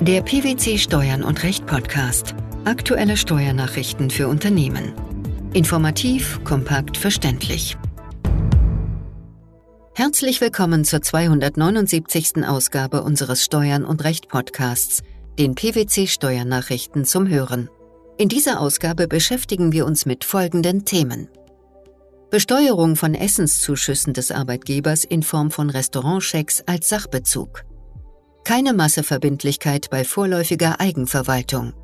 Der PwC Steuern und Recht Podcast. Aktuelle Steuernachrichten für Unternehmen. Informativ, kompakt, verständlich. Herzlich willkommen zur 279. Ausgabe unseres Steuern und Recht Podcasts, den PwC Steuernachrichten zum Hören. In dieser Ausgabe beschäftigen wir uns mit folgenden Themen. Besteuerung von Essenszuschüssen des Arbeitgebers in Form von Restaurantchecks als Sachbezug. Keine Masseverbindlichkeit bei vorläufiger Eigenverwaltung.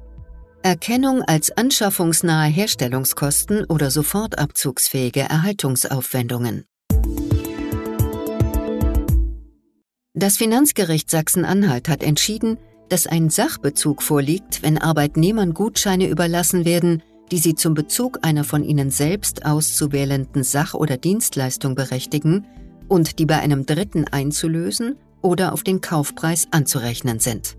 Erkennung als anschaffungsnahe Herstellungskosten oder sofortabzugsfähige Erhaltungsaufwendungen. Das Finanzgericht Sachsen-Anhalt hat entschieden, dass ein Sachbezug vorliegt, wenn Arbeitnehmern Gutscheine überlassen werden, die sie zum Bezug einer von ihnen selbst auszuwählenden Sach- oder Dienstleistung berechtigen und die bei einem Dritten einzulösen oder auf den Kaufpreis anzurechnen sind.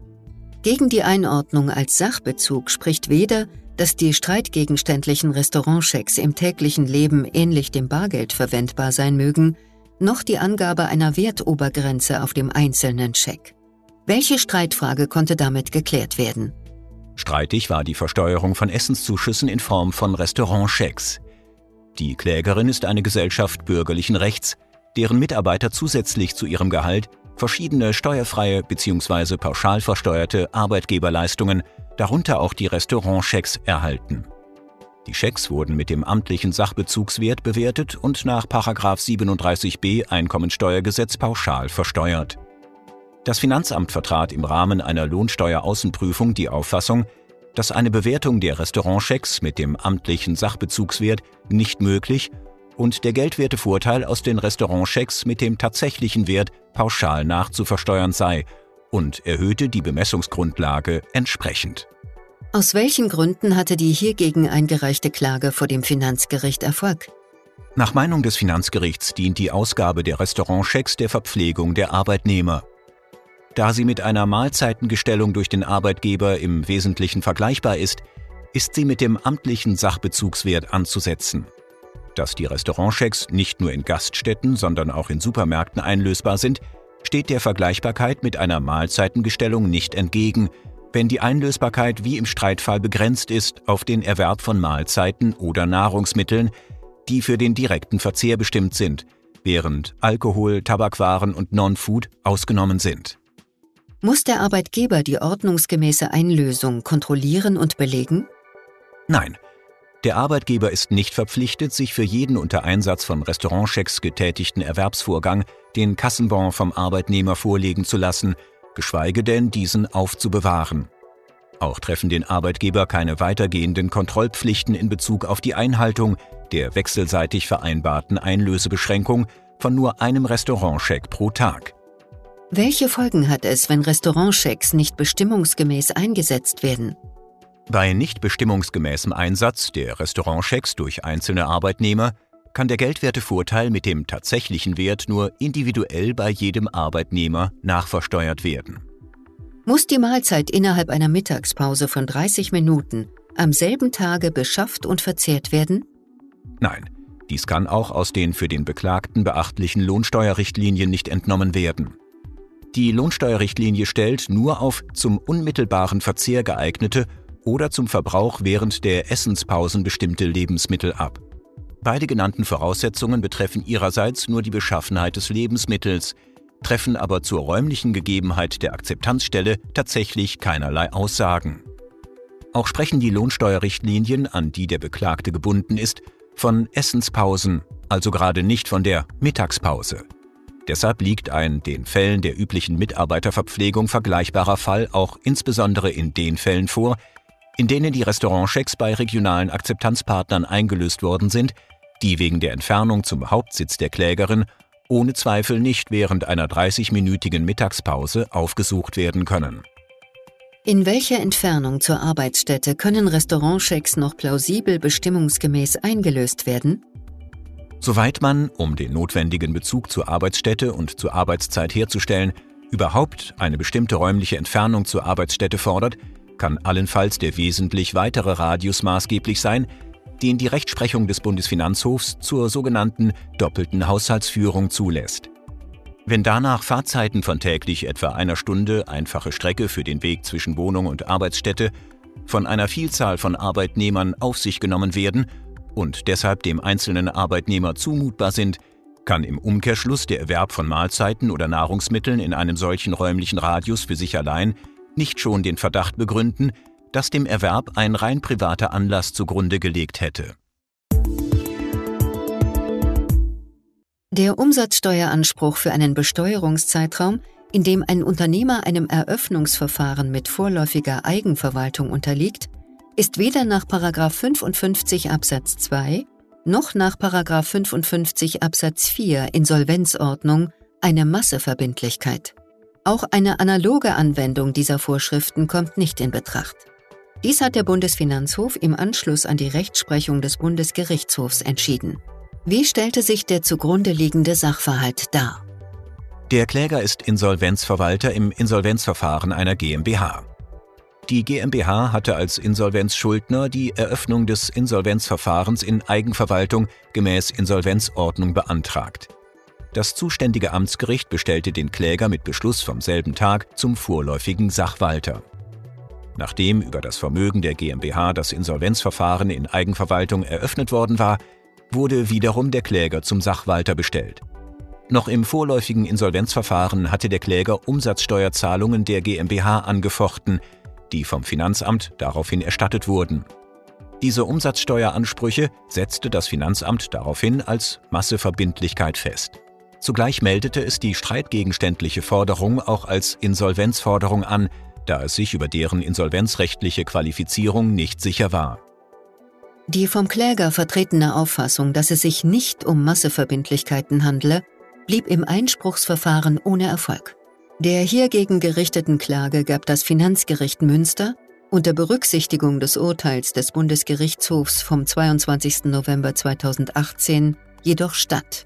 Gegen die Einordnung als Sachbezug spricht weder, dass die streitgegenständlichen Restaurantchecks im täglichen Leben ähnlich dem Bargeld verwendbar sein mögen, noch die Angabe einer Wertobergrenze auf dem einzelnen Scheck. Welche Streitfrage konnte damit geklärt werden? Streitig war die Versteuerung von Essenszuschüssen in Form von Restaurantchecks. Die Klägerin ist eine Gesellschaft bürgerlichen Rechts, deren Mitarbeiter zusätzlich zu ihrem Gehalt verschiedene steuerfreie bzw. pauschal versteuerte Arbeitgeberleistungen, darunter auch die Restaurantchecks, erhalten. Die Schecks wurden mit dem amtlichen Sachbezugswert bewertet und nach 37b Einkommensteuergesetz pauschal versteuert. Das Finanzamt vertrat im Rahmen einer Lohnsteueraußenprüfung die Auffassung, dass eine Bewertung der Restaurantchecks mit dem amtlichen Sachbezugswert nicht möglich und der Geldwertevorteil aus den Restaurantchecks mit dem tatsächlichen Wert pauschal nachzuversteuern sei und erhöhte die Bemessungsgrundlage entsprechend. Aus welchen Gründen hatte die hiergegen eingereichte Klage vor dem Finanzgericht Erfolg? Nach Meinung des Finanzgerichts dient die Ausgabe der Restaurantchecks der Verpflegung der Arbeitnehmer. Da sie mit einer Mahlzeitengestellung durch den Arbeitgeber im Wesentlichen vergleichbar ist, ist sie mit dem amtlichen Sachbezugswert anzusetzen. Dass die Restaurantchecks nicht nur in Gaststätten, sondern auch in Supermärkten einlösbar sind, steht der Vergleichbarkeit mit einer Mahlzeitengestellung nicht entgegen, wenn die Einlösbarkeit wie im Streitfall begrenzt ist auf den Erwerb von Mahlzeiten oder Nahrungsmitteln, die für den direkten Verzehr bestimmt sind, während Alkohol, Tabakwaren und Non-Food ausgenommen sind. Muss der Arbeitgeber die ordnungsgemäße Einlösung kontrollieren und belegen? Nein, der Arbeitgeber ist nicht verpflichtet, sich für jeden unter Einsatz von Restaurantchecks getätigten Erwerbsvorgang den Kassenbon vom Arbeitnehmer vorlegen zu lassen, geschweige denn diesen aufzubewahren. Auch treffen den Arbeitgeber keine weitergehenden Kontrollpflichten in Bezug auf die Einhaltung der wechselseitig vereinbarten Einlösebeschränkung von nur einem Restaurantcheck pro Tag. Welche Folgen hat es, wenn Restaurantchecks nicht bestimmungsgemäß eingesetzt werden? Bei nicht bestimmungsgemäßem Einsatz der Restaurantchecks durch einzelne Arbeitnehmer kann der Geldwertevorteil mit dem tatsächlichen Wert nur individuell bei jedem Arbeitnehmer nachversteuert werden. Muss die Mahlzeit innerhalb einer Mittagspause von 30 Minuten am selben Tage beschafft und verzehrt werden? Nein, dies kann auch aus den für den Beklagten beachtlichen Lohnsteuerrichtlinien nicht entnommen werden. Die Lohnsteuerrichtlinie stellt nur auf zum unmittelbaren Verzehr geeignete oder zum Verbrauch während der Essenspausen bestimmte Lebensmittel ab. Beide genannten Voraussetzungen betreffen ihrerseits nur die Beschaffenheit des Lebensmittels, treffen aber zur räumlichen Gegebenheit der Akzeptanzstelle tatsächlich keinerlei Aussagen. Auch sprechen die Lohnsteuerrichtlinien, an die der Beklagte gebunden ist, von Essenspausen, also gerade nicht von der Mittagspause. Deshalb liegt ein den Fällen der üblichen Mitarbeiterverpflegung vergleichbarer Fall auch insbesondere in den Fällen vor, in denen die Restaurantchecks bei regionalen Akzeptanzpartnern eingelöst worden sind, die wegen der Entfernung zum Hauptsitz der Klägerin ohne Zweifel nicht während einer 30-minütigen Mittagspause aufgesucht werden können. In welcher Entfernung zur Arbeitsstätte können Restaurantchecks noch plausibel bestimmungsgemäß eingelöst werden? Soweit man, um den notwendigen Bezug zur Arbeitsstätte und zur Arbeitszeit herzustellen, überhaupt eine bestimmte räumliche Entfernung zur Arbeitsstätte fordert, kann allenfalls der wesentlich weitere Radius maßgeblich sein, den die Rechtsprechung des Bundesfinanzhofs zur sogenannten doppelten Haushaltsführung zulässt. Wenn danach Fahrzeiten von täglich etwa einer Stunde einfache Strecke für den Weg zwischen Wohnung und Arbeitsstätte von einer Vielzahl von Arbeitnehmern auf sich genommen werden und deshalb dem einzelnen Arbeitnehmer zumutbar sind, kann im Umkehrschluss der Erwerb von Mahlzeiten oder Nahrungsmitteln in einem solchen räumlichen Radius für sich allein nicht schon den Verdacht begründen, dass dem Erwerb ein rein privater Anlass zugrunde gelegt hätte. Der Umsatzsteueranspruch für einen Besteuerungszeitraum, in dem ein Unternehmer einem Eröffnungsverfahren mit vorläufiger Eigenverwaltung unterliegt, ist weder nach 55 Absatz 2 noch nach 55 Absatz 4 Insolvenzordnung eine Masseverbindlichkeit. Auch eine analoge Anwendung dieser Vorschriften kommt nicht in Betracht. Dies hat der Bundesfinanzhof im Anschluss an die Rechtsprechung des Bundesgerichtshofs entschieden. Wie stellte sich der zugrunde liegende Sachverhalt dar? Der Kläger ist Insolvenzverwalter im Insolvenzverfahren einer GmbH. Die GmbH hatte als Insolvenzschuldner die Eröffnung des Insolvenzverfahrens in Eigenverwaltung gemäß Insolvenzordnung beantragt. Das zuständige Amtsgericht bestellte den Kläger mit Beschluss vom selben Tag zum vorläufigen Sachwalter. Nachdem über das Vermögen der GmbH das Insolvenzverfahren in Eigenverwaltung eröffnet worden war, wurde wiederum der Kläger zum Sachwalter bestellt. Noch im vorläufigen Insolvenzverfahren hatte der Kläger Umsatzsteuerzahlungen der GmbH angefochten, die vom Finanzamt daraufhin erstattet wurden. Diese Umsatzsteueransprüche setzte das Finanzamt daraufhin als Masseverbindlichkeit fest. Zugleich meldete es die streitgegenständliche Forderung auch als Insolvenzforderung an, da es sich über deren insolvenzrechtliche Qualifizierung nicht sicher war. Die vom Kläger vertretene Auffassung, dass es sich nicht um Masseverbindlichkeiten handle, blieb im Einspruchsverfahren ohne Erfolg. Der hiergegen gerichteten Klage gab das Finanzgericht Münster unter Berücksichtigung des Urteils des Bundesgerichtshofs vom 22. November 2018 jedoch statt.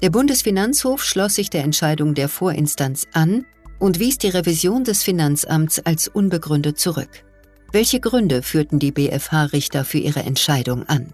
Der Bundesfinanzhof schloss sich der Entscheidung der Vorinstanz an und wies die Revision des Finanzamts als unbegründet zurück. Welche Gründe führten die BFH-Richter für ihre Entscheidung an?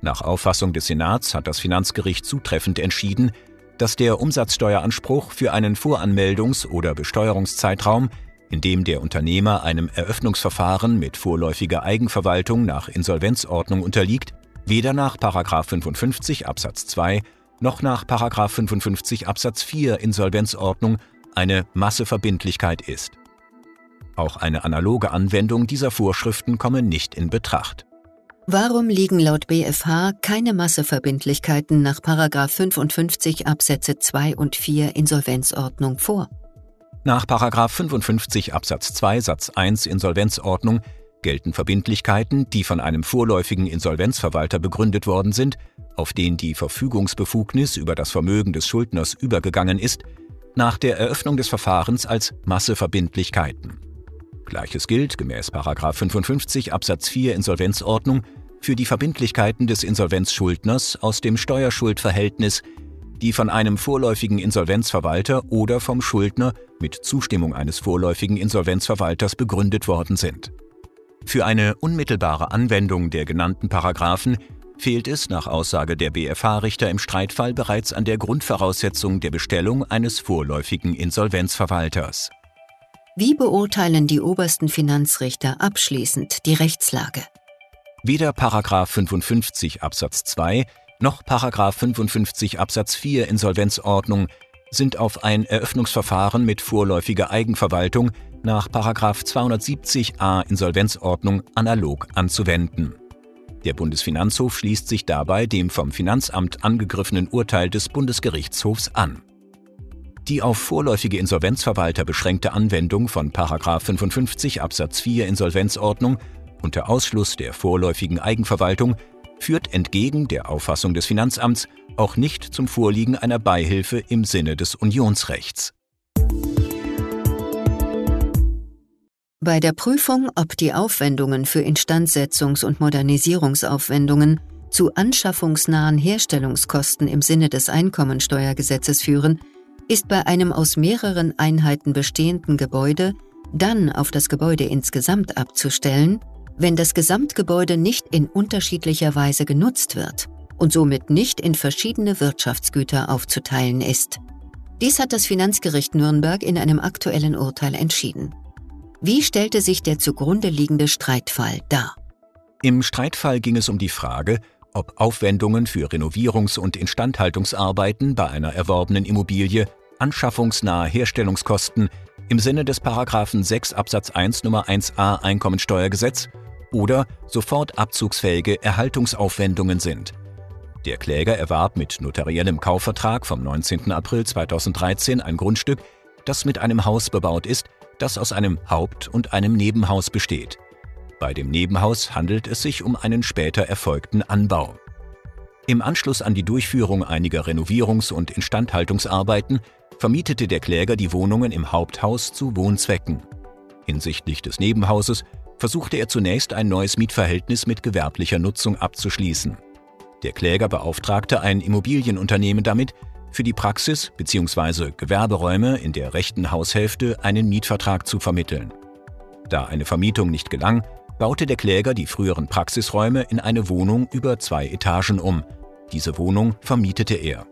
Nach Auffassung des Senats hat das Finanzgericht zutreffend entschieden, dass der Umsatzsteueranspruch für einen Voranmeldungs- oder Besteuerungszeitraum, in dem der Unternehmer einem Eröffnungsverfahren mit vorläufiger Eigenverwaltung nach Insolvenzordnung unterliegt, weder nach 55 Absatz 2 noch nach 55 Absatz 4 Insolvenzordnung eine Masseverbindlichkeit ist. Auch eine analoge Anwendung dieser Vorschriften komme nicht in Betracht. Warum liegen laut BfH keine Masseverbindlichkeiten nach 55 Absätze 2 und 4 Insolvenzordnung vor? Nach 55 Absatz 2 Satz 1 Insolvenzordnung gelten Verbindlichkeiten, die von einem vorläufigen Insolvenzverwalter begründet worden sind, auf den die Verfügungsbefugnis über das Vermögen des Schuldners übergegangen ist, nach der Eröffnung des Verfahrens als Masseverbindlichkeiten. Gleiches gilt gemäß 55 Absatz 4 Insolvenzordnung für die Verbindlichkeiten des Insolvenzschuldners aus dem Steuerschuldverhältnis, die von einem vorläufigen Insolvenzverwalter oder vom Schuldner mit Zustimmung eines vorläufigen Insolvenzverwalters begründet worden sind. Für eine unmittelbare Anwendung der genannten Paragraphen fehlt es nach Aussage der BFH-Richter im Streitfall bereits an der Grundvoraussetzung der Bestellung eines vorläufigen Insolvenzverwalters. Wie beurteilen die obersten Finanzrichter abschließend die Rechtslage? Weder 55 Absatz 2 noch 55 Absatz 4 Insolvenzordnung sind auf ein Eröffnungsverfahren mit vorläufiger Eigenverwaltung nach 270a Insolvenzordnung analog anzuwenden. Der Bundesfinanzhof schließt sich dabei dem vom Finanzamt angegriffenen Urteil des Bundesgerichtshofs an. Die auf vorläufige Insolvenzverwalter beschränkte Anwendung von 55 Absatz 4 Insolvenzordnung unter Ausschluss der vorläufigen Eigenverwaltung führt entgegen der Auffassung des Finanzamts auch nicht zum Vorliegen einer Beihilfe im Sinne des Unionsrechts. Bei der Prüfung, ob die Aufwendungen für Instandsetzungs- und Modernisierungsaufwendungen zu anschaffungsnahen Herstellungskosten im Sinne des Einkommensteuergesetzes führen, ist bei einem aus mehreren Einheiten bestehenden Gebäude dann auf das Gebäude insgesamt abzustellen, wenn das Gesamtgebäude nicht in unterschiedlicher Weise genutzt wird und somit nicht in verschiedene Wirtschaftsgüter aufzuteilen ist. Dies hat das Finanzgericht Nürnberg in einem aktuellen Urteil entschieden. Wie stellte sich der zugrunde liegende Streitfall dar? Im Streitfall ging es um die Frage, ob Aufwendungen für Renovierungs- und Instandhaltungsarbeiten bei einer erworbenen Immobilie anschaffungsnahe Herstellungskosten im Sinne des Paragraphen 6 Absatz 1 Nummer 1a Einkommensteuergesetz oder sofort abzugsfähige Erhaltungsaufwendungen sind. Der Kläger erwarb mit notariellem Kaufvertrag vom 19. April 2013 ein Grundstück, das mit einem Haus bebaut ist, das aus einem Haupt- und einem Nebenhaus besteht. Bei dem Nebenhaus handelt es sich um einen später erfolgten Anbau. Im Anschluss an die Durchführung einiger Renovierungs- und Instandhaltungsarbeiten vermietete der Kläger die Wohnungen im Haupthaus zu Wohnzwecken. Hinsichtlich des Nebenhauses versuchte er zunächst ein neues Mietverhältnis mit gewerblicher Nutzung abzuschließen. Der Kläger beauftragte ein Immobilienunternehmen damit, für die Praxis bzw. Gewerberäume in der rechten Haushälfte einen Mietvertrag zu vermitteln. Da eine Vermietung nicht gelang, baute der Kläger die früheren Praxisräume in eine Wohnung über zwei Etagen um. Diese Wohnung vermietete er.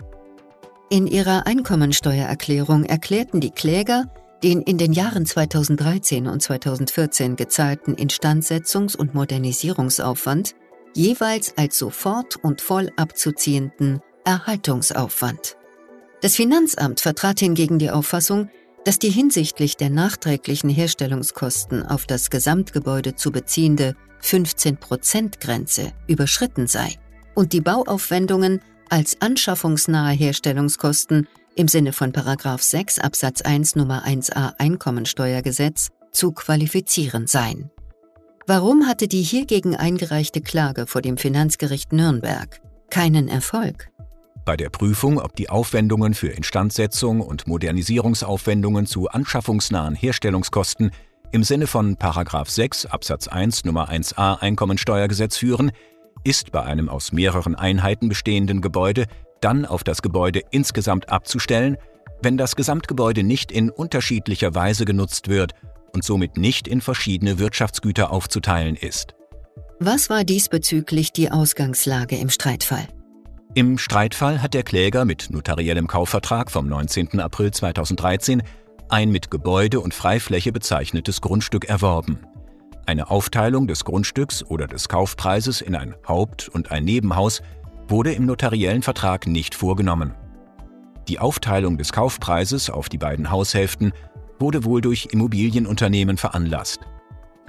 In ihrer Einkommensteuererklärung erklärten die Kläger, den in den Jahren 2013 und 2014 gezahlten Instandsetzungs- und Modernisierungsaufwand jeweils als sofort und voll abzuziehenden Erhaltungsaufwand. Das Finanzamt vertrat hingegen die Auffassung, dass die hinsichtlich der nachträglichen Herstellungskosten auf das Gesamtgebäude zu beziehende 15%-Grenze überschritten sei und die Bauaufwendungen als anschaffungsnahe Herstellungskosten im Sinne von 6 Absatz 1 Nummer 1a Einkommensteuergesetz zu qualifizieren seien. Warum hatte die hiergegen eingereichte Klage vor dem Finanzgericht Nürnberg keinen Erfolg? Bei der Prüfung, ob die Aufwendungen für Instandsetzung und Modernisierungsaufwendungen zu anschaffungsnahen Herstellungskosten im Sinne von 6 Absatz 1 Nummer 1a Einkommensteuergesetz führen, ist bei einem aus mehreren Einheiten bestehenden Gebäude dann auf das Gebäude insgesamt abzustellen, wenn das Gesamtgebäude nicht in unterschiedlicher Weise genutzt wird und somit nicht in verschiedene Wirtschaftsgüter aufzuteilen ist. Was war diesbezüglich die Ausgangslage im Streitfall? Im Streitfall hat der Kläger mit notariellem Kaufvertrag vom 19. April 2013 ein mit Gebäude und Freifläche bezeichnetes Grundstück erworben. Eine Aufteilung des Grundstücks oder des Kaufpreises in ein Haupt- und ein Nebenhaus wurde im notariellen Vertrag nicht vorgenommen. Die Aufteilung des Kaufpreises auf die beiden Haushälften wurde wohl durch Immobilienunternehmen veranlasst.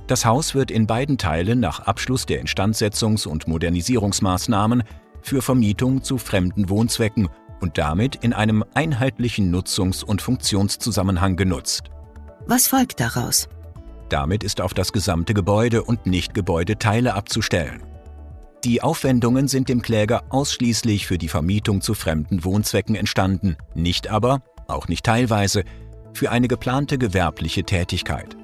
Das Haus wird in beiden Teilen nach Abschluss der Instandsetzungs- und Modernisierungsmaßnahmen für Vermietung zu fremden Wohnzwecken und damit in einem einheitlichen Nutzungs- und Funktionszusammenhang genutzt. Was folgt daraus? Damit ist auf das gesamte Gebäude und nicht Gebäudeteile abzustellen. Die Aufwendungen sind dem Kläger ausschließlich für die Vermietung zu fremden Wohnzwecken entstanden, nicht aber, auch nicht teilweise, für eine geplante gewerbliche Tätigkeit.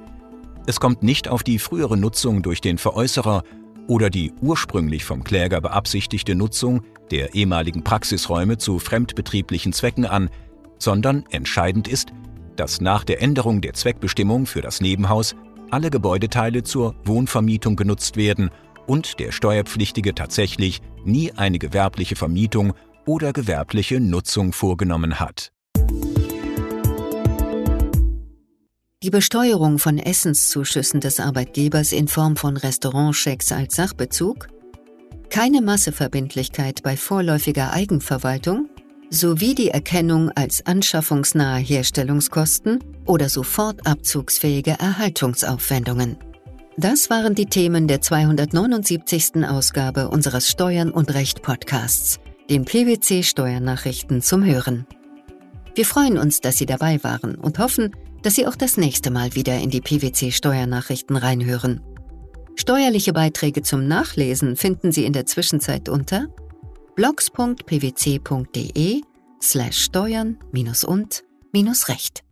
Es kommt nicht auf die frühere Nutzung durch den Veräußerer oder die ursprünglich vom Kläger beabsichtigte Nutzung der ehemaligen Praxisräume zu fremdbetrieblichen Zwecken an, sondern entscheidend ist, dass nach der Änderung der Zweckbestimmung für das Nebenhaus alle Gebäudeteile zur Wohnvermietung genutzt werden und der Steuerpflichtige tatsächlich nie eine gewerbliche Vermietung oder gewerbliche Nutzung vorgenommen hat. Die Besteuerung von Essenszuschüssen des Arbeitgebers in Form von Restaurantchecks als Sachbezug, keine Masseverbindlichkeit bei vorläufiger Eigenverwaltung sowie die Erkennung als anschaffungsnahe Herstellungskosten oder sofort abzugsfähige Erhaltungsaufwendungen. Das waren die Themen der 279. Ausgabe unseres Steuern und Recht Podcasts, den PwC Steuernachrichten zum Hören. Wir freuen uns, dass Sie dabei waren und hoffen, dass Sie auch das nächste Mal wieder in die PwC Steuernachrichten reinhören. Steuerliche Beiträge zum Nachlesen finden Sie in der Zwischenzeit unter blogs.pwc.de slash steuern und recht.